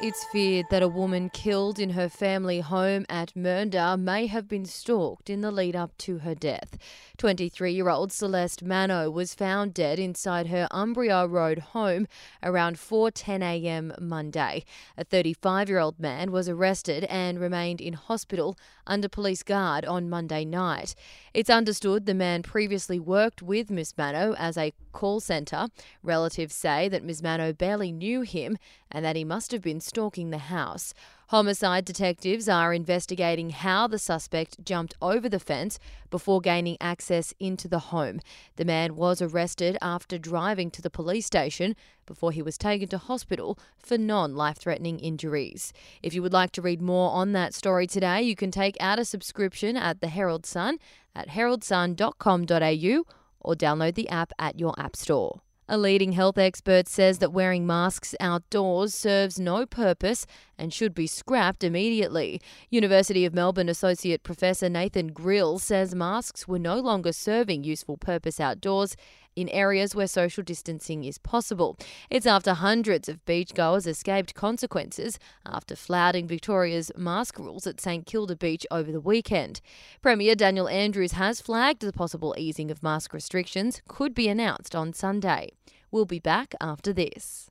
It's feared that a woman killed in her family home at Mernda may have been stalked in the lead up to her death. 23 year old Celeste Manno was found dead inside her Umbria Road home around 4.10am Monday. A 35 year old man was arrested and remained in hospital under police guard on Monday night. It's understood the man previously worked with Miss Manno as a call centre. Relatives say that Ms. Manno barely knew him and that he must have been stalking the house. Homicide detectives are investigating how the suspect jumped over the fence before gaining access into the home. The man was arrested after driving to the police station before he was taken to hospital for non life threatening injuries. If you would like to read more on that story today, you can take out a subscription at the Herald Sun at heraldsun.com.au or download the app at your app store. A leading health expert says that wearing masks outdoors serves no purpose and should be scrapped immediately. University of Melbourne Associate Professor Nathan Grills says masks were no longer serving useful purpose outdoors in areas where social distancing is possible. It's after hundreds of beachgoers escaped consequences after flouting Victoria's mask rules at St Kilda Beach over the weekend. Premier Daniel Andrews has flagged the possible easing of mask restrictions could be announced on Sunday. We'll be back after this.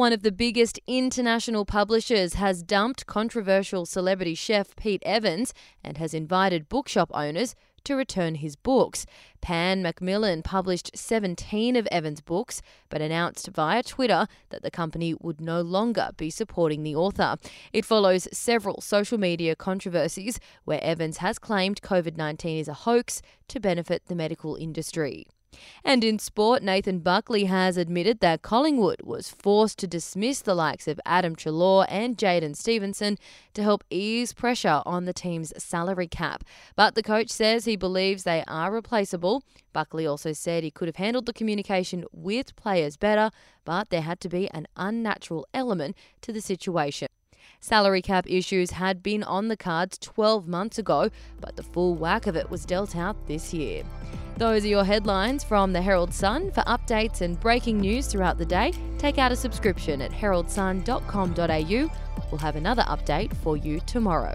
One of the biggest international publishers has dumped controversial celebrity chef Pete Evans and has invited bookshop owners to return his books. Pan Macmillan published 17 of Evans' books, but announced via Twitter that the company would no longer be supporting the author. It follows several social media controversies where Evans has claimed COVID 19 is a hoax to benefit the medical industry. And in sport, Nathan Buckley has admitted that Collingwood was forced to dismiss the likes of Adam Treloar and Jaidyn Stephenson to help ease pressure on the team's salary cap. But the coach says he believes they are replaceable. Buckley also said he could have handled the communication with players better, but there had to be an unnatural element to the situation. Salary cap issues had been on the cards 12 months ago, but the full whack of it was dealt out this year. Those are your headlines from the Herald Sun. For updates and breaking news throughout the day, take out a subscription at heraldsun.com.au. We'll have another update for you tomorrow.